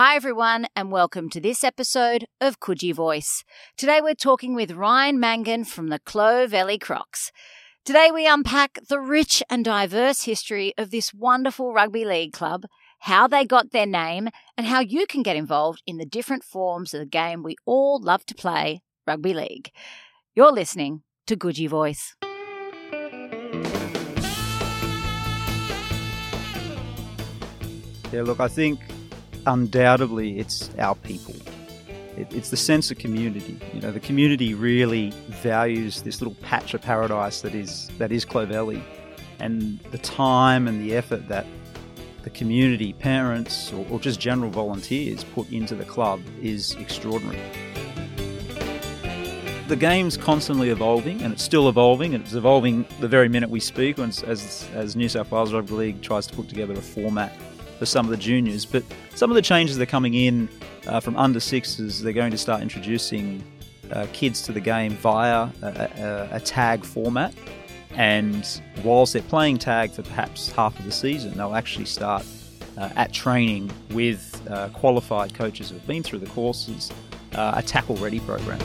Hi, everyone, and welcome to this episode of Coogee Voice. Today, we're talking with Ryan Mangan from the Clovelly Crocs. Today, we unpack the rich and diverse history of this wonderful rugby league club, how they got their name, and how you can get involved in the different forms of the game we all love to play, rugby league. You're listening to Coogee Voice. Yeah, look, I think undoubtedly it's our people. It, it's the sense of community. You know, the community really values this little patch of paradise that is that is Clovelly, and the time and the effort that the community, parents, or, or just general volunteers put into the club is extraordinary. The game's constantly evolving, and it's still evolving, and it's evolving the very minute we speak. As, as, as New South Wales Rugby League tries to put together a format for some of the juniors. But some of the changes that are coming in uh, from under sixes, they're going to start introducing uh, kids to the game via a, a, a, tag format. And whilst they're playing tag for perhaps half of the season, they'll actually start uh, at training with uh, qualified coaches who have been through the courses, uh, a tackle ready program.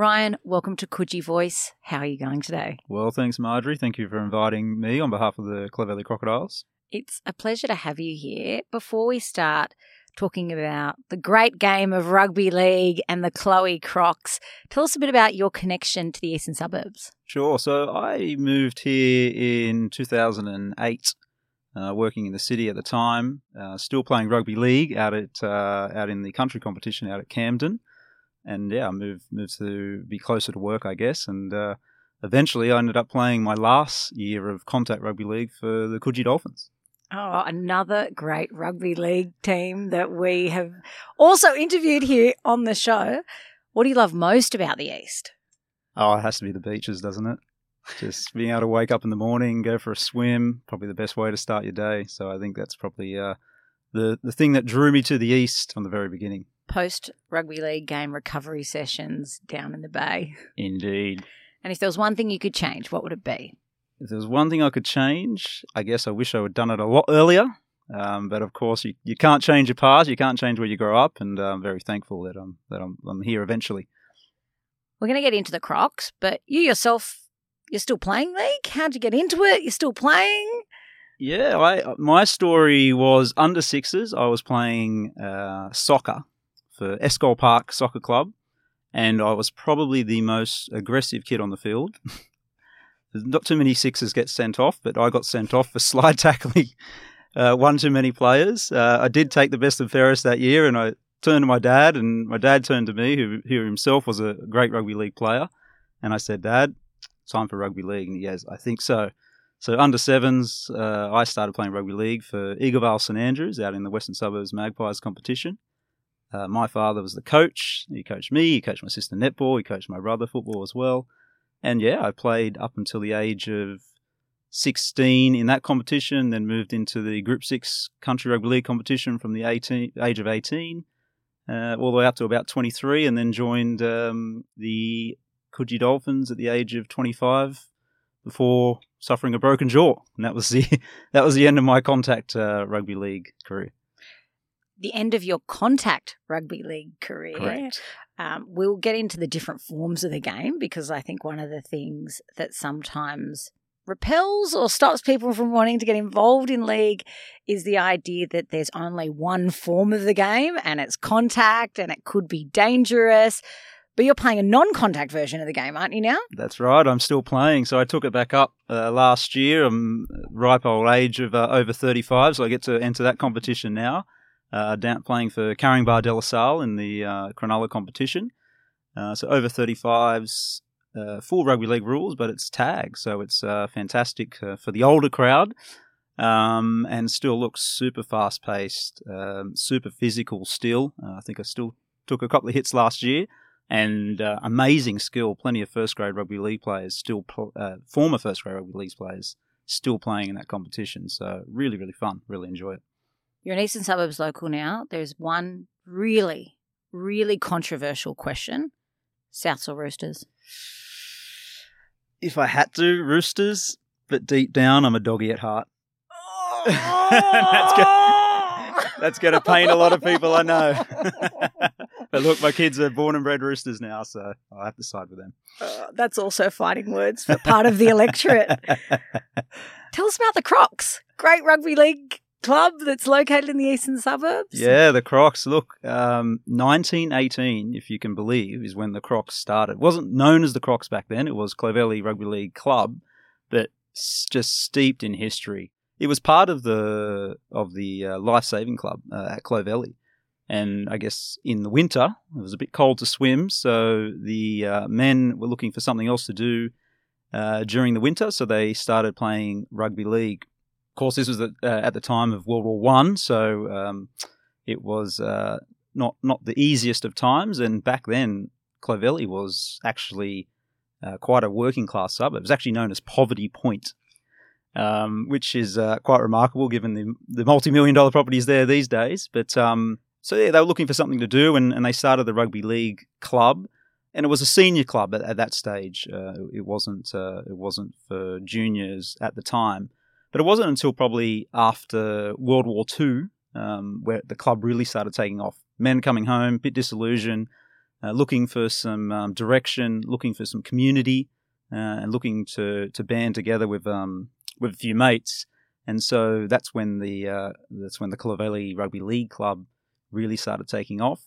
Ryan, welcome to Coogee Voice. How are you going today? Well, thanks, Marjorie. Thank you for inviting me on behalf of the Clovelly Crocodiles. It's a pleasure to have you here. Before we start talking about the great game of rugby league and the Chloe Crocs, tell us a bit about your connection to the eastern suburbs. Sure. So I moved here in 2008. Uh, working in the city at the time, uh, still playing rugby league out at uh, out in the country competition out at Camden and yeah, I moved moved to be closer to work, I guess, and uh, eventually I ended up playing my last year of contact rugby league for the Coogee Dolphins. Oh, another great rugby league team that we have also interviewed here on the show. What do you love most about the East? Oh, it has to be the beaches, doesn't it? Just being able to wake up in the morning, go for a swim, probably the best way to start your day. So I think that's probably uh, the the thing that drew me to the East from the very beginning post rugby league game recovery sessions down in the bay. Indeed. And if there was one thing you could change, what would it be? If there was one thing I could change, I guess I wish I had done it a lot earlier. Um, but of course, you, you can't change your past. You can't change where you grow up, and uh, I'm very thankful that I'm that I'm, I'm here eventually. We're going to get into the Crocs, but you yourself, you're still playing league. How'd you get into it? You're still playing. Yeah, I, my story was under sixes. I was playing uh, soccer for Eschol Park Soccer Club, and I was probably the most aggressive kid on the field. Not too many sixes get sent off, but I got sent off for slide tackling uh, one too many players. Uh, I did take the best of fairest that year, and I turned to my dad, and my dad turned to me, who, who himself was a great rugby league player, and I said, "Dad, time for rugby league." And he goes, "I think so." So under sevens, uh, I started playing rugby league for Eagle Vale St Andrews out in the Western Suburbs Magpies competition. Uh, my father was the coach. He coached me. He coached my sister netball. He coached my brother football as well. And yeah, I played up until the age of 16 in that competition, then moved into the Group 6 Country Rugby League competition from the 18, age of 18 uh, all the way up to about 23, and then joined um, the Coogee Dolphins at the age of 25 before suffering a broken jaw. And that was the, that was the end of my contact uh, rugby league career the end of your contact rugby league career. Correct. Um, we'll get into the different forms of the game because I think one of the things that sometimes repels or stops people from wanting to get involved in league is the idea that there's only one form of the game and it's contact and it could be dangerous. But you're playing a non contact version of the game, aren't you now? That's right. I'm still playing. So I took it back up uh, last year. I'm ripe old age of uh, over 35, so I get to enter that competition now uh, down playing for Caringbah de la Salle in the uh, Cronulla competition. Uh, so over 35s, uh, full rugby league rules, but it's tag, so it's uh, fantastic uh, for the older crowd. Um, and still looks super fast paced, um, super physical still. I think I still took a couple of hits last year and amazing skill. Plenty of first grade rugby league players, still pl- former first grade rugby league players, still playing in that competition. So really, really fun. Really enjoy it. You're an Eastern Suburbs local now. There's one really, really controversial question Souths or Roosters? If I had to, Roosters, but deep down, I'm a doggy at heart. Oh! that's going to pain a lot of people, I know. but look, my kids are born and bred roosters now, so I have to side with them. Uh, that's also fighting words for part of the electorate. Tell us about the Crocs. Great rugby league club that's located in the eastern suburbs. Yeah, the Crocs. Look, um, 1918, if you can believe, is when the Crocs started. It wasn't known as the Crocs back then. It was Clovelly Rugby League Club, but just steeped in history. It was part of the of the uh, life saving club uh, at Clovelly, and I guess in the winter it was a bit cold to swim, so the uh, men were looking for something else to do uh, during the winter, so they started playing rugby league. Of course, this was at, uh, at the time of World War One, so um, it was uh, not not the easiest of times. And back then, Clovelly was actually uh, quite a working class suburb. It was actually known as Poverty Point, um, which is uh, quite remarkable given the the multi million dollar properties there these days. But um, so yeah, they were looking for something to do, and, and they started the rugby league club, and it was a senior club at, at that stage. Uh, it wasn't uh, it wasn't for juniors at the time, but it wasn't until probably after World War Two um, where the club really started taking off. Men coming home, bit disillusioned uh, looking for some um, direction, looking for some community, uh, and looking to to band together with um, with a few mates. And so that's when the uh, that's when the Clovelly Rugby League Club really started taking off.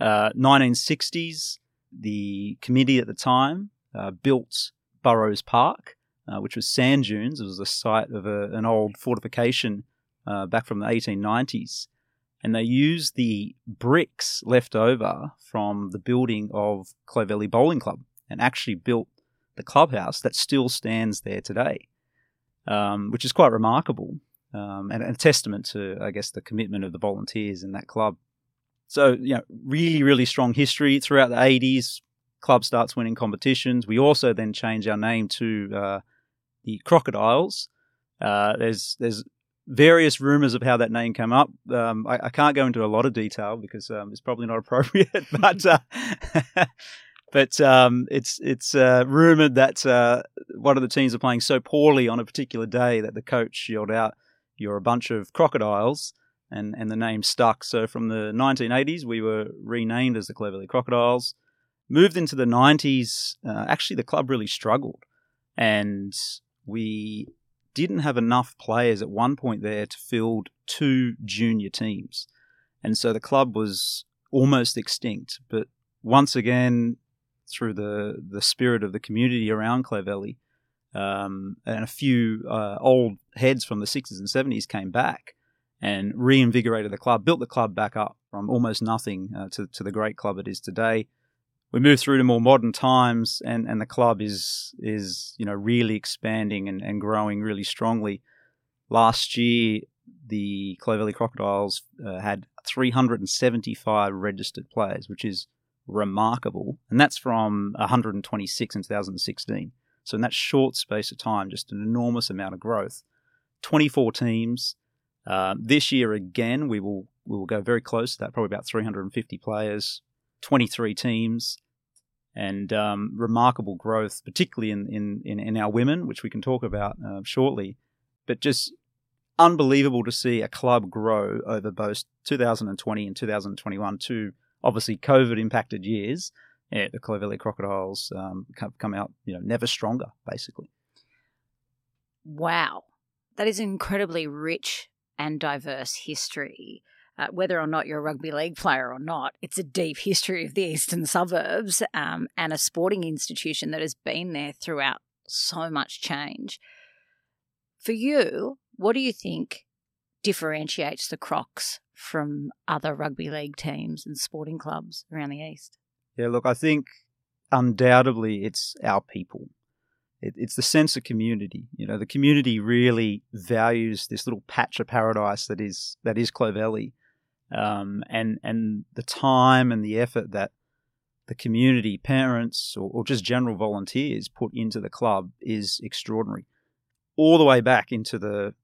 1960s, uh, the committee at the time uh, built Burrows Park, uh, which was sand dunes. It was the site of a, an old fortification back from the 1890s and they used the bricks left over from the building of Clovelly Bowling Club and actually built the clubhouse that still stands there today, um, which is quite remarkable um, and a testament to, I guess, the commitment of the volunteers in that club. So, you know, really, really strong history throughout the 80s. Club starts winning competitions. We also then change our name to uh, the Crocodiles. Uh, there's there's various rumors of how that name came up. Um, I, I, can't go into a lot of detail because um, it's probably not appropriate, but uh, but um, it's it's uh, rumored that uh, one of the teams are playing so poorly on a particular day that the coach yelled out, "You're a bunch of crocodiles." And, and the name stuck. So from the 1980s, we were renamed as the Clovelly Crocodiles. Moved into the 90s, uh, actually, the club really struggled. And we didn't have enough players at one point there to field two junior teams. And so the club was almost extinct. But once again, through the, the spirit of the community around Clovelly, um, and a few uh, old heads from the 60s and 70s came back and reinvigorated the club, built the club back up from almost nothing uh, to, to the great club it is today we move through to more modern times and, and the club is is you know really expanding and, and growing really strongly. Last year, the Clovelly Crocodiles uh, had 375 registered players, which is remarkable, and that's from 126 in 2016. So in that short space of time, just an enormous amount of growth. 24 teams. Uh, this year again, we will we will go very close to that, probably about 350 players, 23 teams, and um, remarkable growth, particularly in, in, in, in, our women, which we can talk about uh, shortly. But just unbelievable to see a club grow over both 2020 and 2021, two obviously COVID impacted years. Yeah, the Clovelly Crocodiles um, come out, you know, never stronger, basically. Wow, that is incredibly rich and diverse history uh, whether or not you're a rugby league player or not, it's a deep history of the eastern suburbs um, and a sporting institution that has been there throughout so much change. For you, what do you think differentiates the Crocs from other rugby league teams and sporting clubs around the east? Yeah, look, I think undoubtedly it's our people. It, it's the sense of community. You know, the community really values this little patch of paradise that is that is Clovelly, um, and and the time and the effort that the community, parents, or, or, just general volunteers put into the club is extraordinary. All the way back into the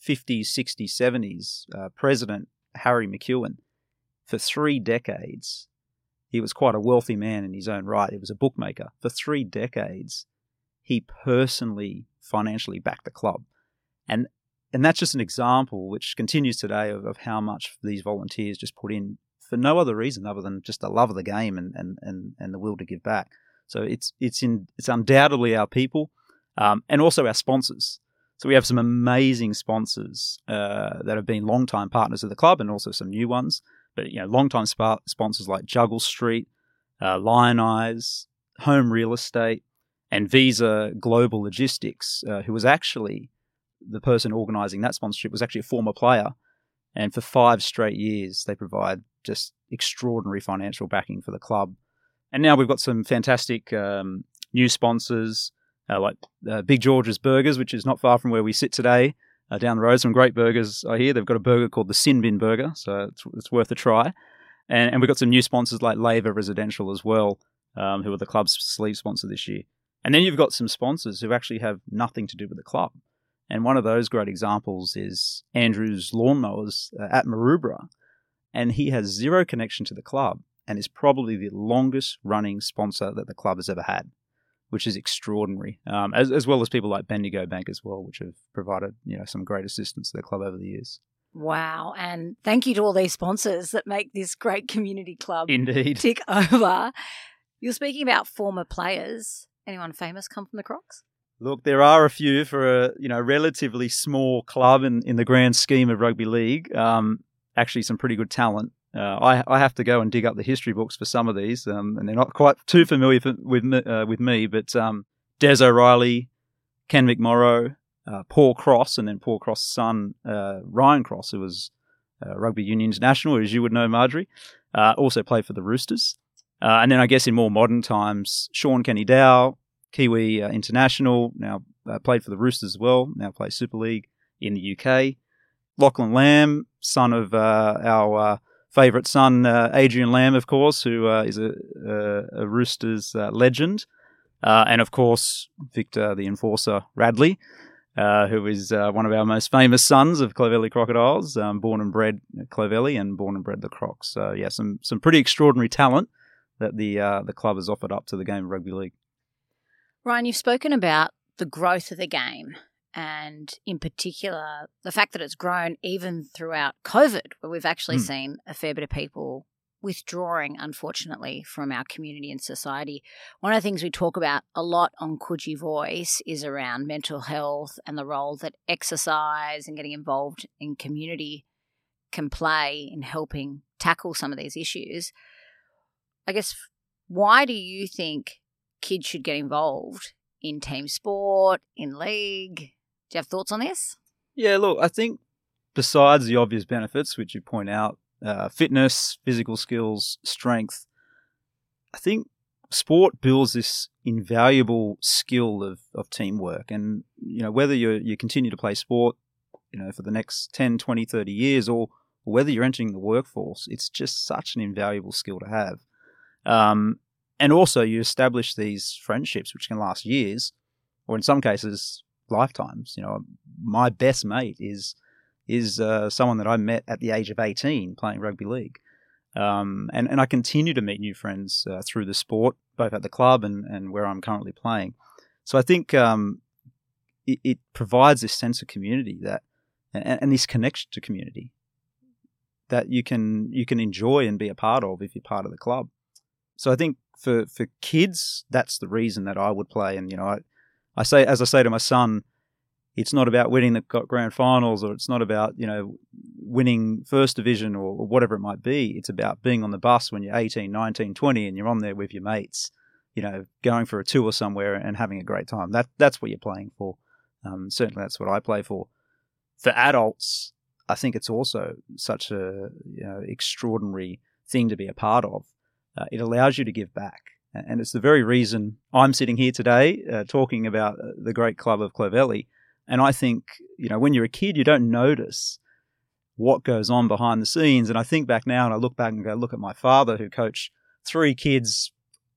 50s, 60s, 70s, uh, President Harry McEwen, for three decades, he was quite a wealthy man in his own right. He was a bookmaker. For three decades, he personally financially backed the club. And and that's just an example which continues today of, of how much these volunteers just put in for no other reason other than just the love of the game and, and, and, and the will to give back. So it's it's in it's undoubtedly our people, um, and also our sponsors. So we have some amazing sponsors uh, that have been long-time partners of the club, and also some new ones. But you know, long-time sp- sponsors like Juggle Street, uh, Lion Eyes, Home Real Estate, and Visa Global Logistics, uh, who was actually the person organising that sponsorship was actually a former player, and for five straight years they provide just extraordinary financial backing for the club. And now we've got some fantastic um, new sponsors uh, like uh, Big George's Burgers, which is not far from where we sit today. Uh, down the road, some great burgers I hear. They've got a burger called the Sin Bin Burger, so it's, it's worth a try. And, and we've got some new sponsors like Laver Residential as well, um, who are the club's sleeve sponsor this year. And then you've got some sponsors who actually have nothing to do with the club. And one of those great examples is Andrew's Lawnmowers uh, at Maroubra. And he has zero connection to the club and is probably the longest running sponsor that the club has ever had, which is extraordinary. Um, as, as well as people like Bendigo Bank as well, which have provided you know some great assistance to the club over the years. Wow. And thank you to all these sponsors that make this great community club Indeed. tick over. You're speaking about former players. Anyone famous come from the Crocs? Look, there are a few for a you know relatively small club in, in the grand scheme of rugby league. Um, actually, some pretty good talent. Uh, I, I have to go and dig up the history books for some of these, um, and they're not quite too familiar for, with me, uh, with me. But um, Des O'Reilly, Ken McMorrow, uh, Paul Cross, and then Paul Cross's son uh, Ryan Cross, who was uh, rugby union international, as you would know, Marjorie, uh, also played for the Roosters. and then I guess in more modern times, Shaun Kenny-Dowall, Kiwi international, now played for the Roosters as well, now plays Super League in the UK. Lachlan Lam, son of our favourite son, uh, Adrian Lam, of course, who uh, is a, a, Roosters uh, legend. Uh, and of course, Victor the Enforcer Radley, uh, who is uh, one of our most famous sons of Clovelly Crocodiles, um, born and bred Clovelly and born and bred the Crocs. So, yeah, some, some pretty extraordinary talent that the, the club has offered up to the game of rugby league. Ryan, you've spoken about the growth of the game and in particular the fact that it's grown even throughout COVID, where we've actually mm. seen a fair bit of people withdrawing, unfortunately, from our community and society. One of the things we talk about a lot on Coogee Voice is around mental health and the role that exercise and getting involved in community can play in helping tackle some of these issues. I guess, why do you think kids should get involved in team sport, in league, do you have thoughts on this? Yeah, look, I think besides the obvious benefits, which you point out, uh, fitness, physical skills, strength, I think sport builds this invaluable skill of, of teamwork. And, you know, whether you you continue to play sport, you know, for the next 10, 20, 30 years or, whether you're entering the workforce, it's just such an invaluable skill to have. Um, and also you establish these friendships which can last years, or in some cases, lifetimes. You know, my best mate is is uh, someone that I met at the age of 18 playing rugby league. Um, and, and I continue to meet new friends uh, through the sport, both at the club and, and where I'm currently playing. So I think um, it, it, provides this sense of community that, and, and, this connection to community that you can you can enjoy and be a part of if you're part of the club. So I think for for kids, that's the reason that I would play. And you know, I, I say, as I say to my son, it's not about winning the grand finals or it's not about, you know, winning first division or, or, whatever it might be. It's about being on the bus when you're 18, 19, 20 and you're on there with your mates, you know, going for a tour somewhere and having a great time. That That's what you're playing for. Um, certainly that's what I play for. For adults, I think it's also such a you know, extraordinary thing to be a part of. Uh, it allows you to give back. And it's the very reason I'm sitting here today uh, talking about uh, the great club of Clovelly. And I think, you know, when you're a kid, you don't notice what goes on behind the scenes. And I think back now and I look back and go, look at my father who coached three kids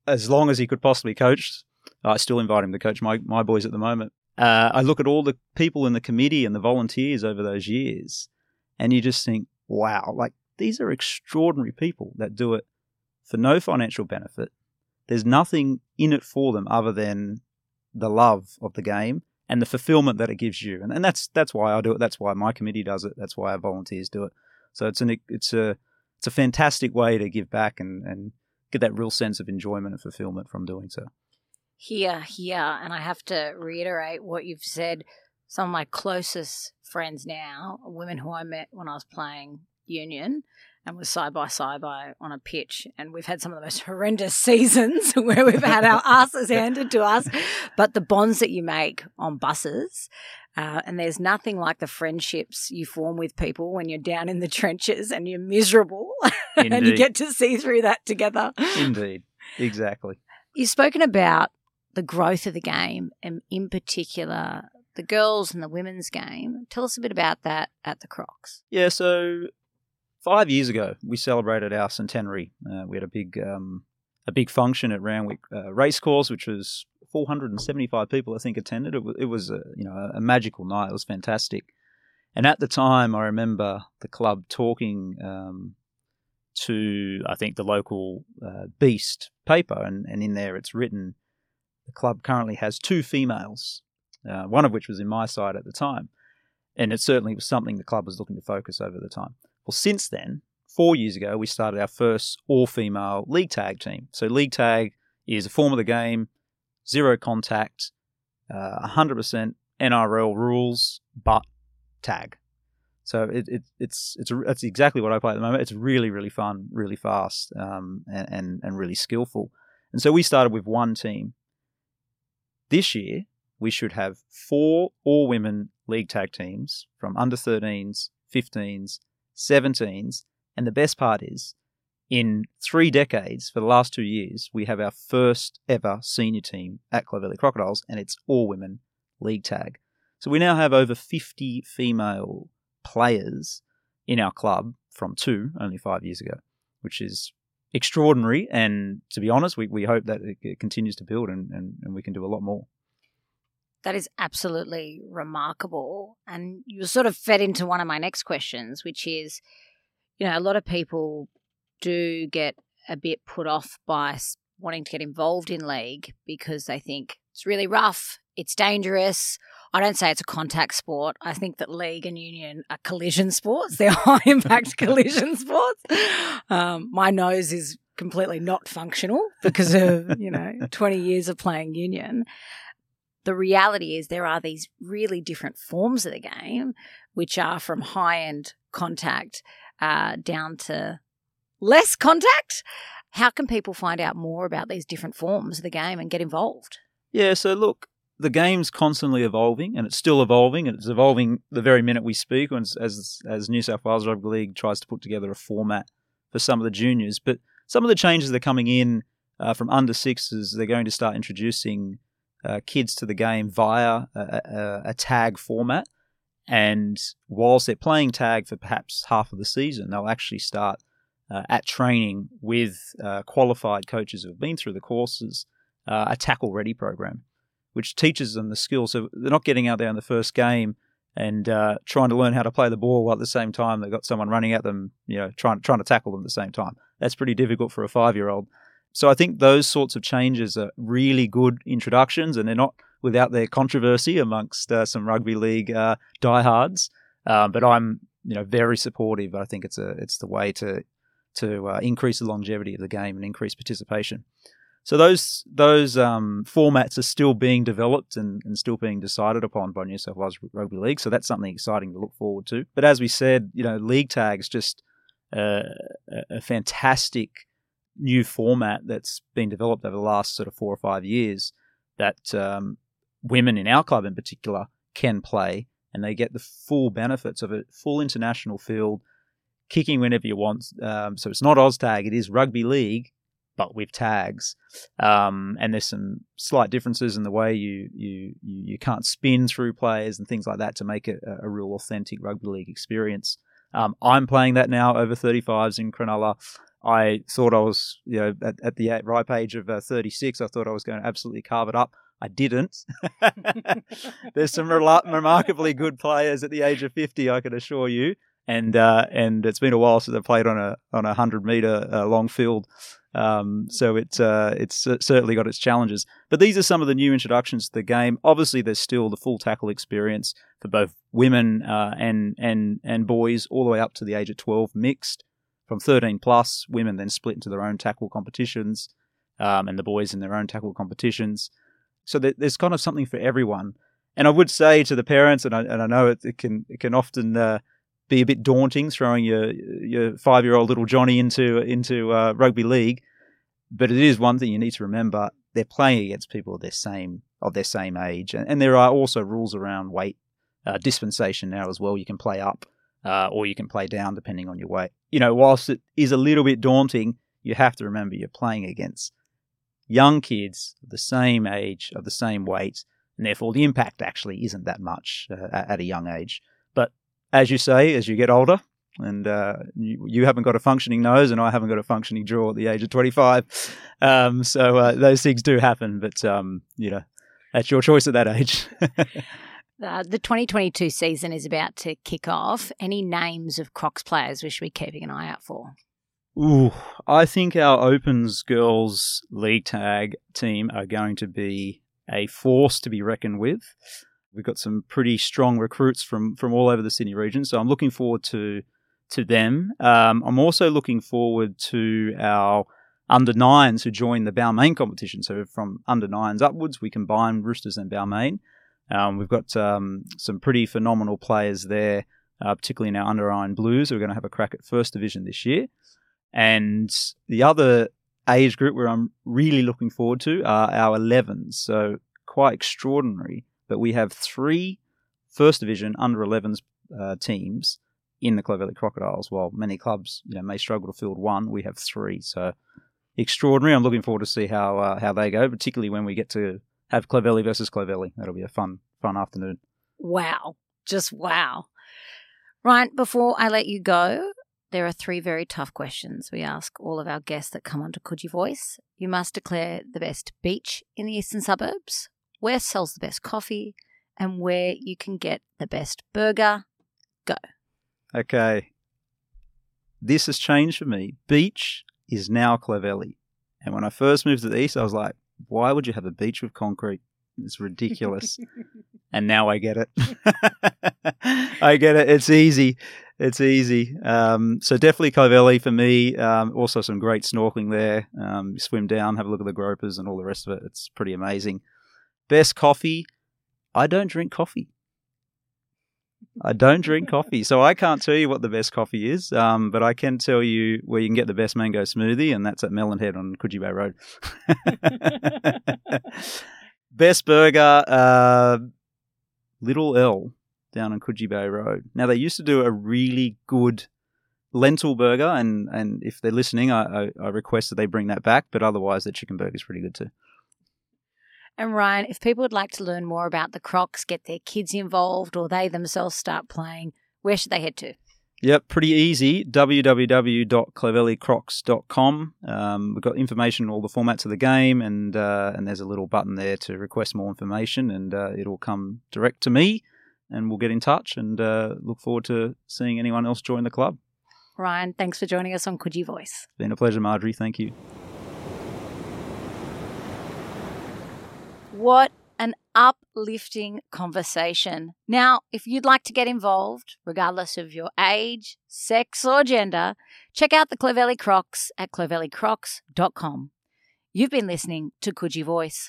as long as he could possibly coach. I still invite him to coach my, my boys at the moment. Uh, I look at all the people in the committee and the volunteers over those years, and you just think, wow, like these are extraordinary people that do it for no financial benefit there's nothing in it for them other than the love of the game and the fulfillment that it gives you. And, and that's that's why I do it. That's why my committee does it. That's why our volunteers do it. So it's an it's a it's a fantastic way to give back and, and get that real sense of enjoyment and fulfillment from doing so. Here, here, and I have to reiterate what you've said. Some of my closest friends now women who I met when I was playing union and was side by side by on a pitch. And we've had some of the most horrendous seasons where we've had our asses handed to us. But the bonds that you make on buses, uh, and there's nothing like the friendships you form with people when you're down in the trenches and you're miserable and you get to see through that together. Indeed. Exactly. You've spoken about the growth of the game and in particular the girls and the women's game. Tell us a bit about that at the Crocs. Yeah, so five years ago, we celebrated our centenary. Uh, we had a big um, a big function at Randwick uh, Racecourse, which was 475 people, I think, attended. It was, it was a, you know a magical night. It was fantastic. And at the time, I remember the club talking um, to I think the local uh, Beast paper, and, and in there it's written the club currently has two females, uh, one of which was in my side at the time, and it certainly was something the club was looking to focus over the time. Well, since then, four years ago, we started our first all female league tag team. So, league tag is a form of the game, zero contact, uh, 100% NRL rules, but tag. So it, it, it's it's exactly what I play at the moment. It's really really fun, really fast, um, and, and and really skillful. And so we started with one team. This year we should have four all women league tag teams from under 13s, 15s, 17s, and the best part is, in three decades, for the last two years, we have our first ever senior team at Clovelly Crocodiles, and it's all women league tag. So we now have over 50 female players in our club from two only five years ago, which is extraordinary. And to be honest, we, we hope that it continues to build and, and, and we can do a lot more. That is absolutely remarkable. And you sort of fed into one of my next questions, which is, you know, a lot of people do get a bit put off by wanting to get involved in league because they think it's really rough, it's dangerous. I don't say it's a contact sport. I think that league and union are collision sports. They're high impact collision sports. Um, my nose is completely not functional because of, you know, 20 years of playing union the reality is there are these really different forms of the game, which are from high end contact uh, down to less contact. How can people find out more about these different forms of the game and get involved? Yeah, so look, the game's constantly evolving and it's still evolving and it's evolving the very minute we speak as, as, New South Wales Rugby League tries to put together a format for some of the juniors. But some of the changes that are coming in uh, from under sixes, they're going to start introducing uh, kids to the game via a, a, a, tag format. And whilst they're playing tag for perhaps half of the season, they'll actually start uh, at training with uh, qualified coaches who have been through the courses, uh, a tackle ready program, which teaches them the skills. So they're not getting out there in the first game and uh, trying to learn how to play the ball while at the same time they've got someone running at them, you know, trying trying to tackle them at the same time. That's pretty difficult for a five year old. So I think those sorts of changes are really good introductions, and they're not without their controversy amongst uh, some rugby league uh, diehards. Um, but I'm, you know, very supportive. I think it's a it's the way to to uh, increase the longevity of the game and increase participation. So those those um, formats are still being developed and, and still being decided upon by New South Wales Rugby League. So that's something exciting to look forward to. But as we said, you know, league tags just uh, a fantastic new format that's been developed over the last sort of four or five years that um, women in our club in particular can play and they get the full benefits of a full international field, kicking whenever you want. Um, so it's not OzTag, it is rugby league, but with tags. Um, and there's some slight differences in the way you, you, you, can't spin through players and things like that to make it a, a real authentic rugby league experience. Um, I'm playing that now over 35s in Cronulla. I thought I was, you know, at, at the ripe age of uh, 36, I thought I was going to absolutely carve it up. I didn't. There's some re- remarkably good players at the age of 50, I can assure you. and uh, and it's been a while since I played on a on a hundred meter uh, long field. Um, so it's uh, it's certainly got its challenges. But these are some of the new introductions to the game. Obviously, there's still the full tackle experience for both women uh, and and and boys, all the way up to the age of 12, mixed. From 13 plus, women then split into their own tackle competitions, um, and the boys in their own tackle competitions. So there's kind of something for everyone. And I would say to the parents, and I, and I know it, it can it can often uh, be a bit daunting throwing your your five year old little Johnny into into uh, rugby league. But it is one thing you need to remember: they're playing against people of their same of their same age, and, and there are also rules around weight uh, dispensation now as well. You can play up uh, or you can play down depending on your weight. You know, whilst it is a little bit daunting, you have to remember you're playing against young kids of the same age, of the same weight, and therefore the impact actually isn't that much uh, at a young age. But as you say, as you get older, and uh, you, you, haven't got a functioning nose, and I haven't got a functioning jaw at the age of 25. Um, so uh, those things do happen, but um, you know, that's your choice at that age. uh, the 2022 season is about to kick off. Any names of Crocs players we should be keeping an eye out for? Ooh, I think our Opens girls league tag team are going to be a force to be reckoned with. We've got some pretty strong recruits from from all over the Sydney region, so I'm looking forward to to them. Um, I'm also looking forward to our under nines who join the Balmain competition. So from under nines upwards, we combine Roosters and Balmain. Um, we've got um, some pretty phenomenal players there, uh, particularly in our under nine Blues. Who are going to have a crack at first division this year. And the other age group where I'm really looking forward to are our 11s. So quite extraordinary. But we have three first division under 11s uh, teams in the Clovelly Crocodiles. While many clubs you know may struggle to field one, we have three. So extraordinary. I'm looking forward to see how uh, how they go, particularly when we get to have Clovelly versus Clovelly. That'll be a fun fun afternoon. Wow, just wow. Ryan, before I let you go, there are three very tough questions we ask all of our guests that come onto Coogee Voice. You must declare the best beach in the eastern suburbs, where sells the best coffee, and where you can get the best burger. Go. Okay. This has changed for me. Beach is now Clovelly. And when I first moved to the east, I was like, why would you have a beach with concrete? It's ridiculous. and now I get it. I get it. It's easy. It's easy. Um, so definitely Clovelly for me. Um, also some great snorkeling there. Um, swim down, have a look at the gropers and all the rest of it. It's pretty amazing. Best coffee. I don't drink coffee. I don't drink coffee, so I can't tell you what the best coffee is. Um, but I can tell you where you can get the best mango smoothie, and that's at Melon Head on Coogee Bay Road. best burger, uh, Little L down on Coogee Bay Road. Now they used to do a really good lentil burger, and, and if they're listening, I, I, I request that they bring that back. But otherwise, their chicken burger is pretty good too. And Ryan, if people would like to learn more about the Crocs, get their kids involved, or they themselves start playing, where should they head to? Yep, pretty easy. www.clovellycrocs.com. Um, we've got information on all the formats of the game, and uh, and there's a little button there to request more information, and uh, it'll come direct to me, and we'll get in touch. And uh, look forward to seeing anyone else join the club. Ryan, thanks for joining us on Coogee Voice. It's been a pleasure, Marjorie. Thank you. What an uplifting conversation. Now, if you'd like to get involved, regardless of your age, sex, or gender, check out the Clovelly Crocs at clovellycrocs.com. You've been listening to Coogee Voice.